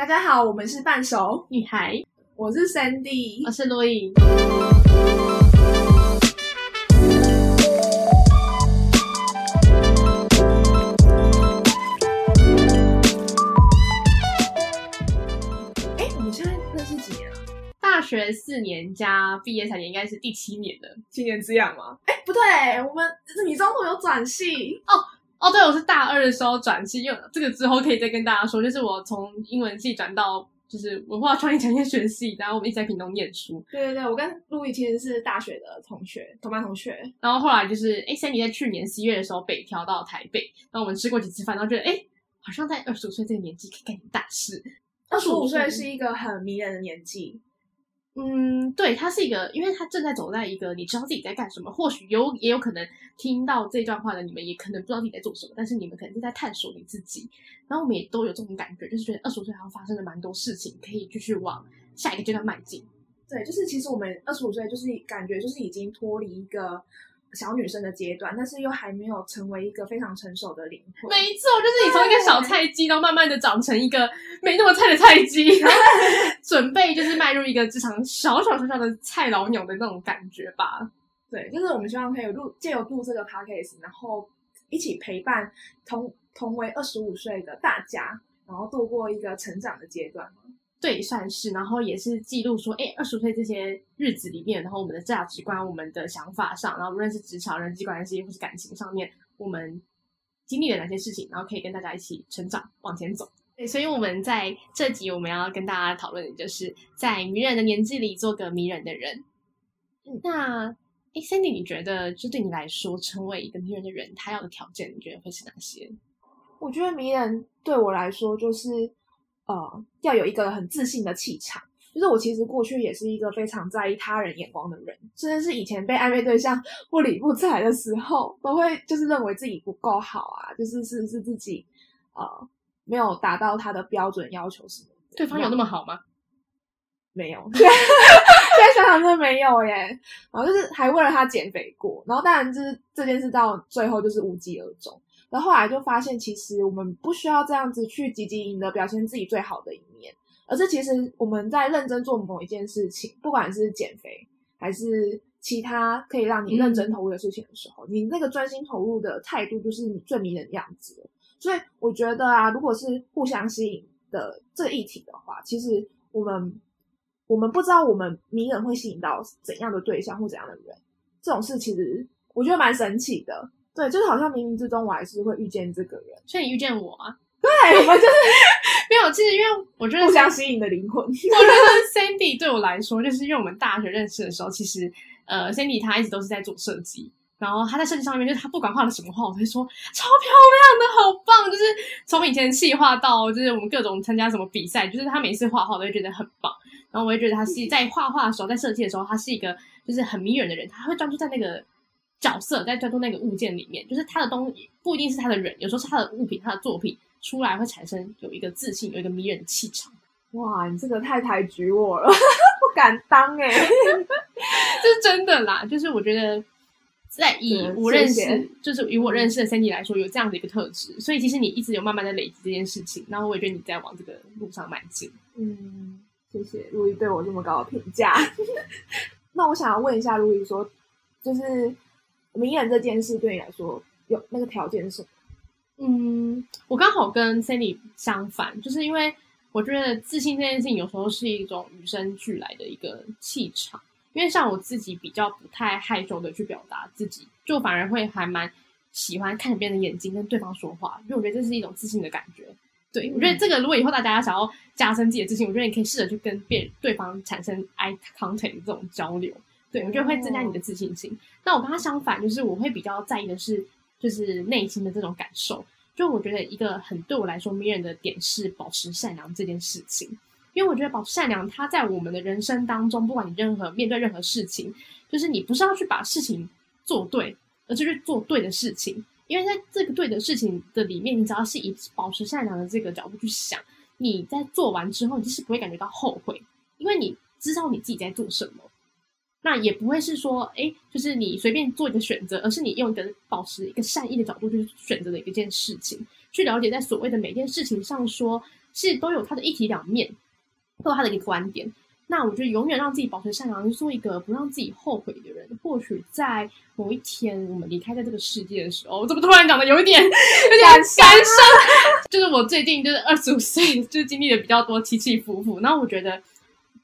大家好，我们是半熟女孩，我是 Sandy，我是洛伊。哎，我们现在认识几年了？大学四年加毕业三年，应该是第七年了。七年之痒吗？哎，不对，我们你中途有转系哦哦，对，我是大二的时候转系，因为这个之后可以再跟大家说，就是我从英文系转到就是文化创意产业学系，然后我们一直在屏东念书。对对对，我跟陆易其实是大学的同学，同班同学。然后后来就是哎，Sandy 在去年十一月的时候北漂到台北，然后我们吃过几次饭，然后觉得哎，好像在二十五岁这个年纪可以干点大事。二十五岁是一个很迷人的年纪。嗯，对，他是一个，因为他正在走在一个你知道自己在干什么，或许有也有可能听到这段话的你们也可能不知道自己在做什么，但是你们可能是在探索你自己。然后我们也都有这种感觉，就是觉得二十五岁好像发生了蛮多事情，可以继续往下一个阶段迈进。对，就是其实我们二十五岁就是感觉就是已经脱离一个。小女生的阶段，但是又还没有成为一个非常成熟的灵魂。没错，就是你从一个小菜鸡，然后慢慢的长成一个没那么菜的菜鸡，准备就是迈入一个职场小小小小的菜老鸟的那种感觉吧。对，就是我们希望可以录借由录这个 podcast，然后一起陪伴同同为二十五岁的大家，然后度过一个成长的阶段。对，算是，然后也是记录说，哎，二十岁这些日子里面，然后我们的价值观、我们的想法上，然后无论是职场、人际关系或是感情上面，我们经历了哪些事情，然后可以跟大家一起成长往前走。对，所以我们在这集我们要跟大家讨论的就是在迷人的年纪里做个迷人的人。那，哎，Sandy，你觉得就对你来说，成为一个迷人的人，他要的条件，你觉得会是哪些？我觉得迷人对我来说就是。呃，要有一个很自信的气场。就是我其实过去也是一个非常在意他人眼光的人，甚至是以前被暧昧对象不理不睬的时候，都会就是认为自己不够好啊，就是是是自己呃没有达到他的标准要求什么。对方有那么好吗？没有，现在想想真的没有耶。然后就是还为了他减肥过，然后当然就是这件事到最后就是无疾而终。然后后来就发现，其实我们不需要这样子去积极营的表现自己最好的一面，而是其实我们在认真做某一件事情，不管是减肥还是其他可以让你认真投入的事情的时候，你那个专心投入的态度就是你最迷人的样子。所以我觉得啊，如果是互相吸引的这个议题的话，其实我们我们不知道我们迷人会吸引到怎样的对象或怎样的人，这种事其实我觉得蛮神奇的。对，就是好像冥冥之中我还是会遇见这个人，所以你遇见我啊？对，我们就是 没有。其实因为我觉得互相吸引的灵魂。我觉得 Sandy 对我来说，就是因为我们大学认识的时候，其实呃，Sandy 他一直都是在做设计，然后他在设计上面，就是他不管画了什么画，我会说超漂亮的，好棒。就是从以前细画到就是我们各种参加什么比赛，就是他每次画画我都会觉得很棒。然后我也觉得他是在画画的时候，在设计的时候，他是一个就是很迷人的人，他会专注在那个。角色在专注那个物件里面，就是他的东西不一定是他的人，有时候是他的物品、他的作品出来会产生有一个自信、有一个迷人的气场。哇，你这个太抬举我了，不敢当哎，这是真的啦。就是我觉得，在以我认识，就是以我认识的 Sandy 来说，有这样的一个特质，所以其实你一直有慢慢的累积这件事情，然后我也觉得你在往这个路上迈进。嗯，谢谢路易对我这么高的评价。那我想要问一下路易说，就是。名人这件事对你来说有那个条件是什么？嗯，我刚好跟 Sandy 相反，就是因为我觉得自信这件事情有时候是一种与生俱来的一个气场。因为像我自己比较不太害羞的去表达自己，就反而会还蛮喜欢看着别人的眼睛跟对方说话，因为我觉得这是一种自信的感觉。对我觉得这个如果以后大家想要加深自己的自信，我觉得你可以试着去跟别对方产生 eye contact 这种交流。对，我觉得会增加你的自信心。那我跟他相反，就是我会比较在意的是，就是内心的这种感受。就我觉得一个很对我来说迷人的点是保持善良这件事情。因为我觉得保持善良，它在我们的人生当中，不管你任何面对任何事情，就是你不是要去把事情做对，而是去做对的事情。因为在这个对的事情的里面，你只要是以保持善良的这个角度去想，你在做完之后，你就是不会感觉到后悔，因为你知道你自己在做什么。那也不会是说，哎，就是你随便做一个选择，而是你用一个保持一个善意的角度去选择的一件事情，去了解在所谓的每件事情上，说是都有它的一体两面，都有它的一个观点。那我觉得永远让自己保持善良，做一个不让自己后悔的人。或许在某一天我们离开在这个世界的时候，我怎么突然讲的有一点有点感伤？就是我最近就是二十五岁，就经历了比较多起起伏伏。然后我觉得，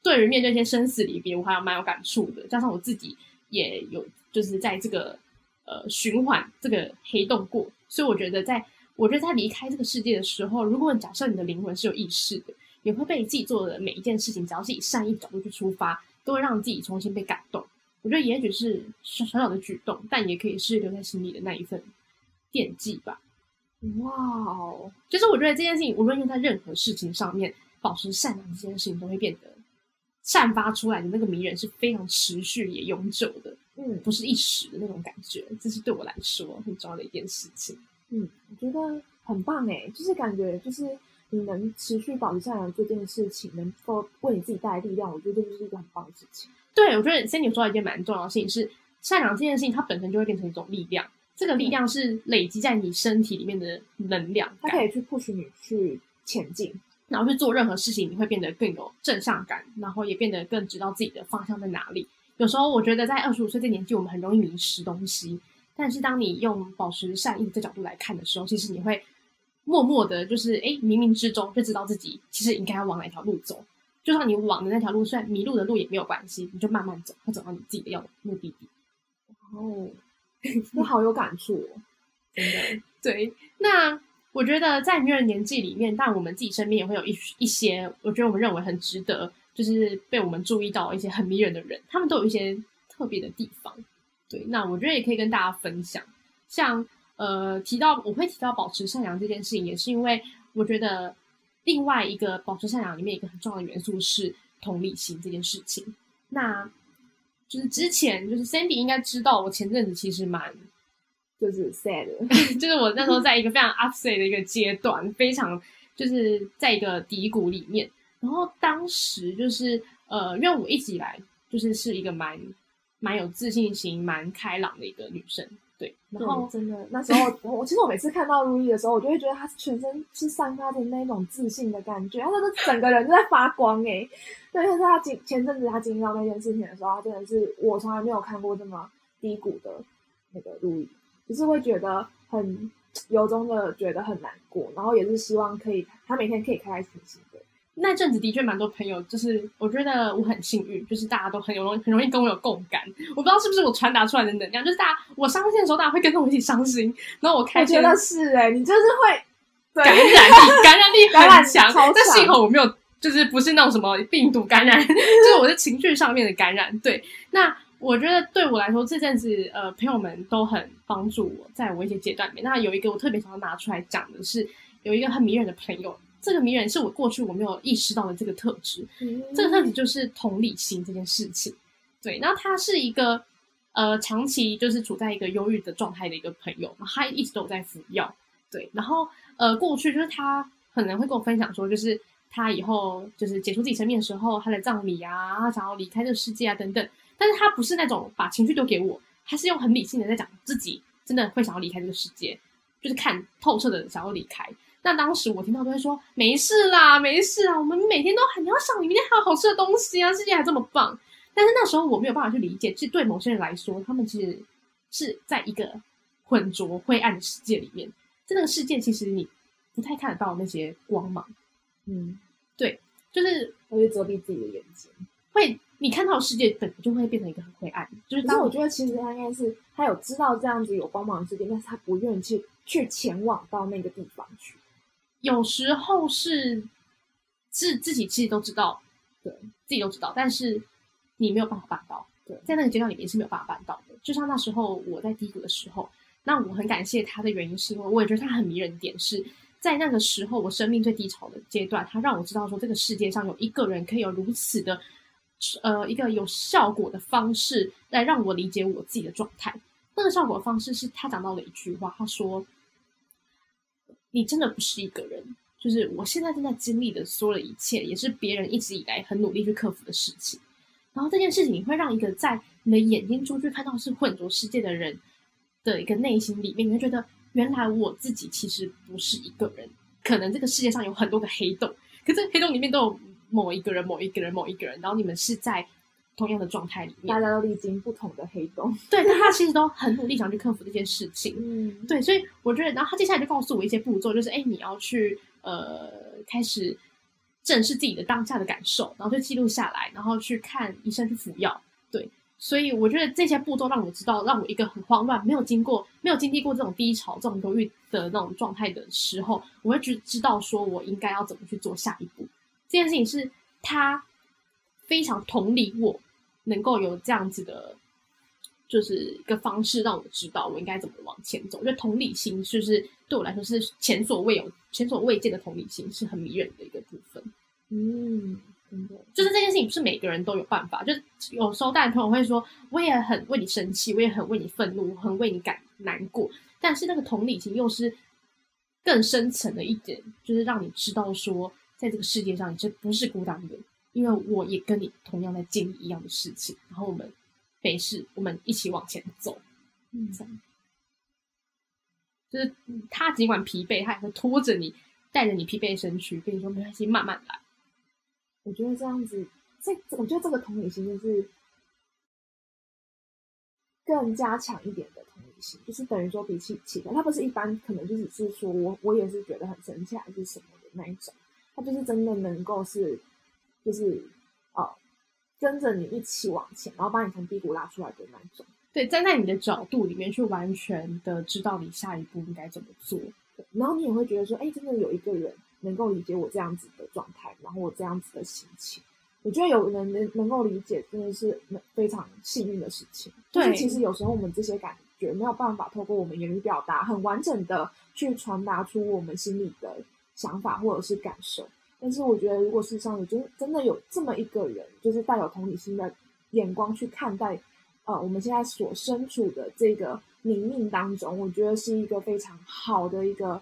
对于面对一些生死离别，我还蛮有感触的。加上我自己也有就是在这个呃循环这个黑洞过，所以我觉得在我觉得在离开这个世界的时候，如果假设你的灵魂是有意识的。也会被自己做的每一件事情，只要是以善意角度去出发，都会让自己重新被感动。我觉得也许是小小的举动，但也可以是留在心里的那一份惦记吧。哇哦！就是我觉得这件事情，无论用在任何事情上面，保持善良这件事情，都会变得散发出来的那个迷人是非常持续也永久的。嗯，不是一时的那种感觉。这是对我来说很重要的一件事情。嗯，我觉得很棒哎，就是感觉就是。你能持续保持善良这件事情，能够为你自己带来力量，我觉得这就是一个很棒的事情。对，我觉得 Cindy 说到一件蛮重要的事情是，善良这件事情它本身就会变成一种力量，这个力量是累积在你身体里面的能量，它可以去 push 你去前进，然后去做任何事情，你会变得更有正向感，然后也变得更知道自己的方向在哪里。有时候我觉得在二十五岁这年纪，我们很容易迷失东西，但是当你用保持善意这角度来看的时候，其实你会。默默的，就是哎，冥冥之中就知道自己其实应该要往哪条路走。就算你往的那条路，虽然迷路的路也没有关系，你就慢慢走，会走到你自己的要的目的地。哦，我好有感触哦，真的。对，那我觉得在迷人年纪里面，但我们自己身边也会有一一些，我觉得我们认为很值得，就是被我们注意到一些很迷人的人，他们都有一些特别的地方。对，那我觉得也可以跟大家分享，像。呃，提到我会提到保持善良这件事情，也是因为我觉得另外一个保持善良里面一个很重要的元素是同理心这件事情。那就是之前就是 Sandy 应该知道，我前阵子其实蛮就是 sad，就是我那时候在一个非常 upset 的一个阶段，非常就是在一个低谷里面。然后当时就是呃，因为我一直以来就是是一个蛮蛮有自信心、蛮开朗的一个女生。对，然后真的那时候，我其实我每次看到如意的时候，我就会觉得她全身是散发着那种自信的感觉，她的整个人都在发光哎。对，但是她经前阵子她经历到那件事情的时候，她真的是我从来没有看过这么低谷的那个如意，就是会觉得很由衷的觉得很难过，然后也是希望可以他每天可以开开心心的。那阵子的确蛮多朋友，就是我觉得我很幸运，就是大家都很有容很容易跟我有共感。我不知道是不是我传达出来的能量，就是大家我伤心的时候，大家会跟着我一起伤心。然后我开心，我觉得是哎，你就是会感染力，感染力 很强。但幸好我没有，就是不是那种什么病毒感染，就是我的情绪上面的感染。对，那我觉得对我来说这阵子，呃，朋友们都很帮助我，在我一些阶段里面。那有一个我特别想要拿出来讲的是，有一个很迷人的朋友。这个迷人是我过去我没有意识到的这个特质，这个特质就是同理心这件事情。对，然后他是一个呃长期就是处在一个忧郁的状态的一个朋友，他一直都有在服药。对，然后呃过去就是他可能会跟我分享说，就是他以后就是结束自己生命的时候，他的葬礼啊，他想要离开这个世界啊等等。但是他不是那种把情绪丢给我，他是用很理性的在讲自己真的会想要离开这个世界，就是看透彻的想要离开。那当时我听到都会说没事啦，没事啊，我们每天都很要想，明天还有好吃的东西啊，世界还这么棒。但是那时候我没有办法去理解，其实对某些人来说，他们其实是在一个浑浊灰暗的世界里面，在那个世界其实你不太看得到那些光芒。嗯，对，就是会遮蔽自己的眼睛，会你看到的世界本就会变成一个很灰暗。就是，但我觉得其实他应该是他有知道这样子有光芒的世界，但是他不愿意去去前往到那个地方去。有时候是自自己其实都知道，对自己都知道，但是你没有办法办到。对，在那个阶段里面是没有办法办到的。就像那时候我在低谷的时候，那我很感谢他的原因，是因为我也觉得他很迷人。点是在那个时候我生命最低潮的阶段，他让我知道说这个世界上有一个人可以有如此的呃一个有效果的方式来让我理解我自己的状态。那个效果的方式是他讲到了一句话，他说。你真的不是一个人，就是我现在正在经历的所有的一切，也是别人一直以来很努力去克服的事情。然后这件事情会让一个在你的眼睛中去看到是混浊世界的人的一个内心里面，你会觉得原来我自己其实不是一个人，可能这个世界上有很多个黑洞，可是黑洞里面都有某一个人、某一个人、某一个人，然后你们是在同样的状态里面，大家都历经不同的黑洞。对，但他其实都很努力想去克服这件事情。嗯，对，所以我觉得，然后他接下来就告诉我一些步骤，就是哎，你要去呃开始正视自己的当下的感受，然后就记录下来，然后去看医生去服药。对，所以我觉得这些步骤让我知道，让我一个很慌乱、没有经过、没有经历过这种低潮、这种忧郁的那种状态的时候，我会去知道说我应该要怎么去做下一步。这件事情是他非常同理我。能够有这样子的，就是一个方式让我知道我应该怎么往前走。就同理心，就是对我来说是前所未有、前所未见的同理心，是很迷人的一个部分。嗯，真的，就是这件事情不是每个人都有办法。就是有时候，大家朋友会说，我也很为你生气，我也很为你愤怒，很为你感难过。但是那个同理心又是更深层的一点，就是让你知道说，在这个世界上，你就不是孤单的。因为我也跟你同样在经历一样的事情，然后我们没事，我们一起往前走。嗯，这样，就是他尽管疲惫，他也会拖着你，带着你疲惫身躯，跟你说没关系，慢慢来。我觉得这样子，这我觉得这个同理心就是更加强一点的同理心，就是等于说比起其他，他不是一般可能就只是说我我也是觉得很生气还是什么的那一种，他就是真的能够是。就是哦，跟着你一起往前，然后把你从低谷拉出来的那种。对，站在你的角度里面去完全的知道你下一步应该怎么做。然后你也会觉得说，哎，真的有一个人能够理解我这样子的状态，然后我这样子的心情。我觉得有人能能够理解，真的是非常幸运的事情。对，其实有时候我们这些感觉没有办法透过我们言语表达，很完整的去传达出我们心里的想法或者是感受。但是我觉得，如果世上有真真的有这么一个人，就是带有同理心的眼光去看待，呃，我们现在所身处的这个冥命当中，我觉得是一个非常好的一个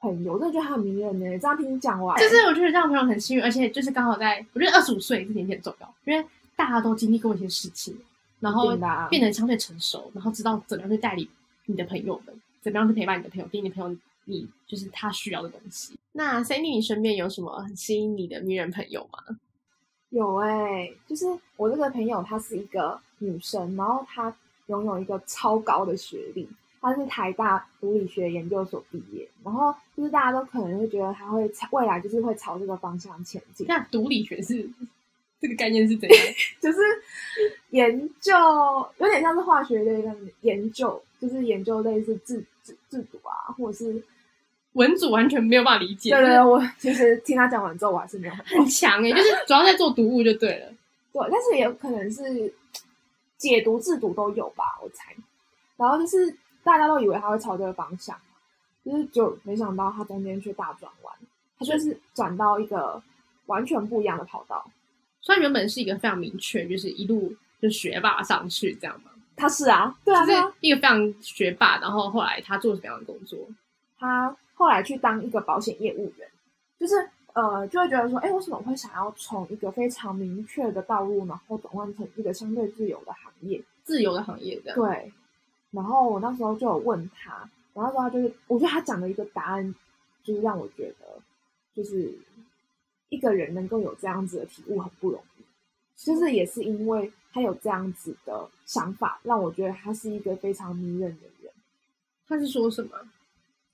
朋友。我真的觉得他很迷人呢。这样听你讲完，就是我觉得这样朋友很幸运，而且就是刚好在我觉得二十五岁这年纪很重要，因为大家都经历过一些事情，然后变得相对成熟，然后知道怎么样去带领你的朋友们，怎么样去陪伴你的朋友，给你的朋友。你就是他需要的东西。那 Sandy，你身边有什么很吸引你的迷人朋友吗？有哎，就是我这个朋友，她是一个女生，然后她拥有一个超高的学历，她是台大毒理学研究所毕业，然后就是大家都可能会觉得她会未来就是会朝这个方向前进。那毒理学是这个概念是怎样？就是研究有点像是化学类的研究，就是研究类似制制制度啊，或者是。文组完全没有办法理解。对对，我其实听他讲完之后，我还是没有很强哎，就是主要在做读物就对了。对，但是也有可能是解读制读都有吧，我猜。然后就是大家都以为他会朝这个方向，就是就没想到他中间却大转弯，他就是转到一个完全不一样的跑道。虽然原本是一个非常明确，就是一路就学霸上去这样嘛。他是啊，对啊，就是一个非常学霸，然后后来他做什么样的工作？他。后来去当一个保险业务员，就是呃，就会觉得说，哎，为什么会想要从一个非常明确的道路，然后转换成一个相对自由的行业？自由的行业的。对。然后我那时候就有问他，然后说他就是，我觉得他讲的一个答案，就是让我觉得，就是一个人能够有这样子的体悟很不容易，就是也是因为他有这样子的想法，让我觉得他是一个非常迷人的人。他是说什么？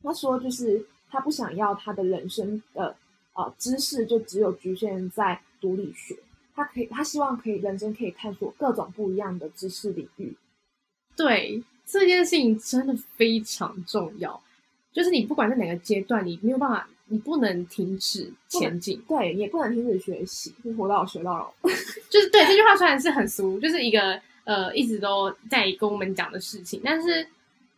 他说：“就是他不想要他的人生的呃知识就只有局限在读理学，他可以，他希望可以人生可以探索各种不一样的知识领域。对这件事情真的非常重要，就是你不管在哪个阶段，你没有办法，你不能停止前进，对，也不能停止学习，就活到老学到老。就是对这句话虽然是很俗，就是一个呃一直都在跟我们讲的事情，但是。”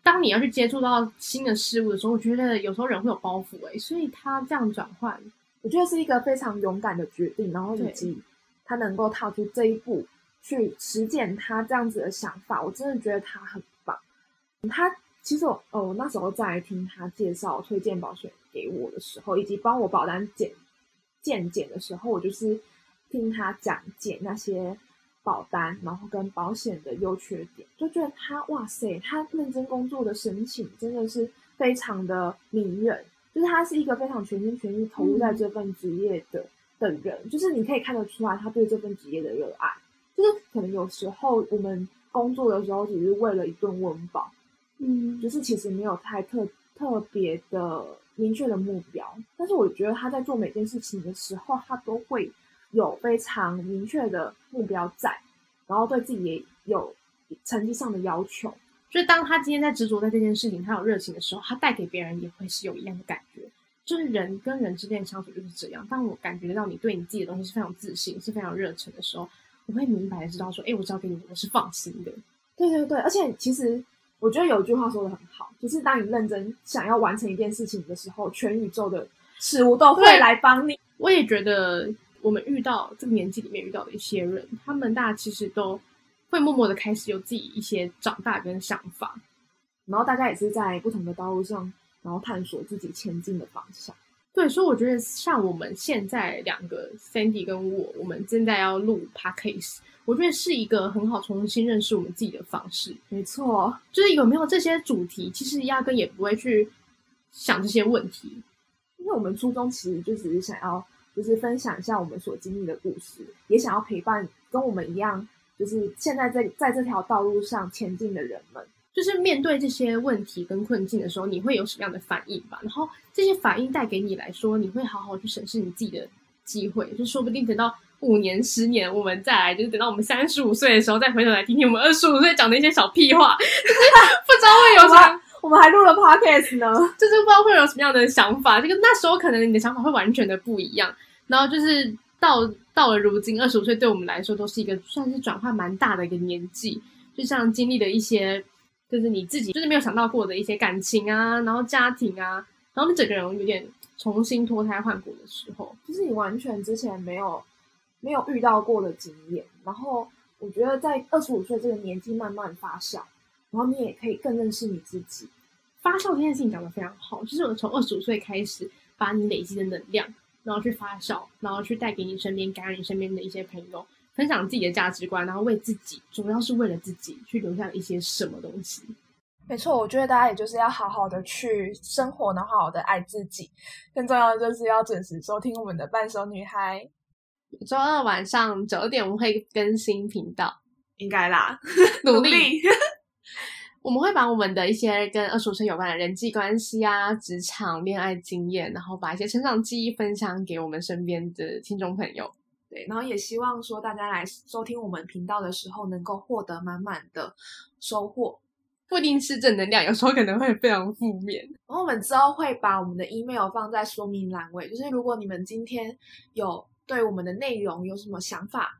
当你要去接触到新的事物的时候，我觉得有时候人会有包袱哎，所以他这样转换，我觉得是一个非常勇敢的决定，然后以及他能够踏出这一步去实践他这样子的想法，我真的觉得他很棒。他其实我哦，那时候在听他介绍推荐保险给我的时候，以及帮我保单检鉴检的时候，我就是听他讲解那些。保单，然后跟保险的优缺点，就觉得他哇塞，他认真工作的神情真的是非常的迷人。就是他是一个非常全心全意投入在这份职业的的人，就是你可以看得出来他对这份职业的热爱。就是可能有时候我们工作的时候只是为了一顿温饱，嗯，就是其实没有太特特别的明确的目标。但是我觉得他在做每件事情的时候，他都会有非常明确的目标在，然后对自己也有成绩上的要求。所以当他今天在执着在这件事情，他有热情的时候，他带给别人也会是有一样的感觉。就是人跟人之间的相处就是这样。当我感觉到你对你自己的东西是非常自信、是非常热忱的时候，我会明白的知道说，哎，我交给你，我是放心的。对对对，而且其实我觉得有一句话说的很好，就是当你认真想要完成一件事情的时候，全宇宙的事物都会来帮你。我也觉得我们遇到这个年纪里面遇到的一些人，他们大家其实都。会默默的开始有自己一些长大跟想法，然后大家也是在不同的道路上，然后探索自己前进的方向。对，所以我觉得像我们现在两个 Sandy 跟我，我们正在要录 Podcast，我觉得是一个很好重新认识我们自己的方式。没错，就是有没有这些主题，其实压根也不会去想这些问题，因为我们初衷其实就只是想要，就是分享一下我们所经历的故事，也想要陪伴跟我们一样。就是现在在在这条道路上前进的人们，就是面对这些问题跟困境的时候，你会有什么样的反应吧？然后这些反应带给你来说，你会好好去审视你自己的机会，就说不定等到五年、十年，我们再来，就是等到我们三十五岁的时候，再回头来听听我们二十五岁讲的一些小屁话，不知道会有什么。我们还录了 podcast 呢，就是不知道会有什么样的想法。这个那时候可能你的想法会完全的不一样，然后就是。到到了如今，二十五岁对我们来说都是一个算是转换蛮大的一个年纪，就像经历了一些，就是你自己就是没有想到过的一些感情啊，然后家庭啊，然后你整个人有点重新脱胎换骨的时候，就是你完全之前没有没有遇到过的经验，然后我觉得在二十五岁这个年纪慢慢发酵，然后你也可以更认识你自己。发酵这件事情讲的非常好，就是我从二十五岁开始，把你累积的能量。然后去发酵，然后去带给你身边、感染你身边的一些朋友，分享自己的价值观，然后为自己，主要是为了自己去留下一些什么东西。没错，我觉得大家也就是要好好的去生活，然后好好的爱自己。更重要的就是要准时收听我们的半熟女孩。周二晚上九点我们会更新频道，应该啦，努力。我们会把我们的一些跟二十五岁有关的人际关系啊、职场、恋爱经验，然后把一些成长记忆分享给我们身边的听众朋友。对，然后也希望说大家来收听我们频道的时候，能够获得满满的收获。不一定是正能量，有时候可能会非常负面。然后我们之后会把我们的 email 放在说明栏位，就是如果你们今天有对我们的内容有什么想法。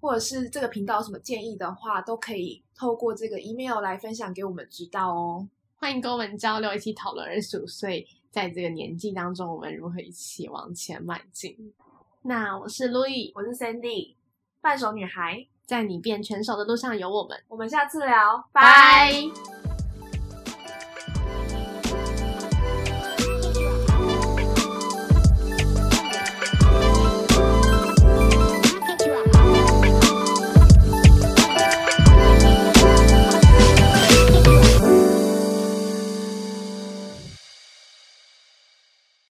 或者是这个频道有什么建议的话，都可以透过这个 email 来分享给我们知道哦。欢迎跟我们交流，一起讨论二十五岁在这个年纪当中，我们如何一起往前迈进。那我是 Louis，我是 Sandy，半熟女孩，在你变成熟的路上有我们。我们下次聊，拜。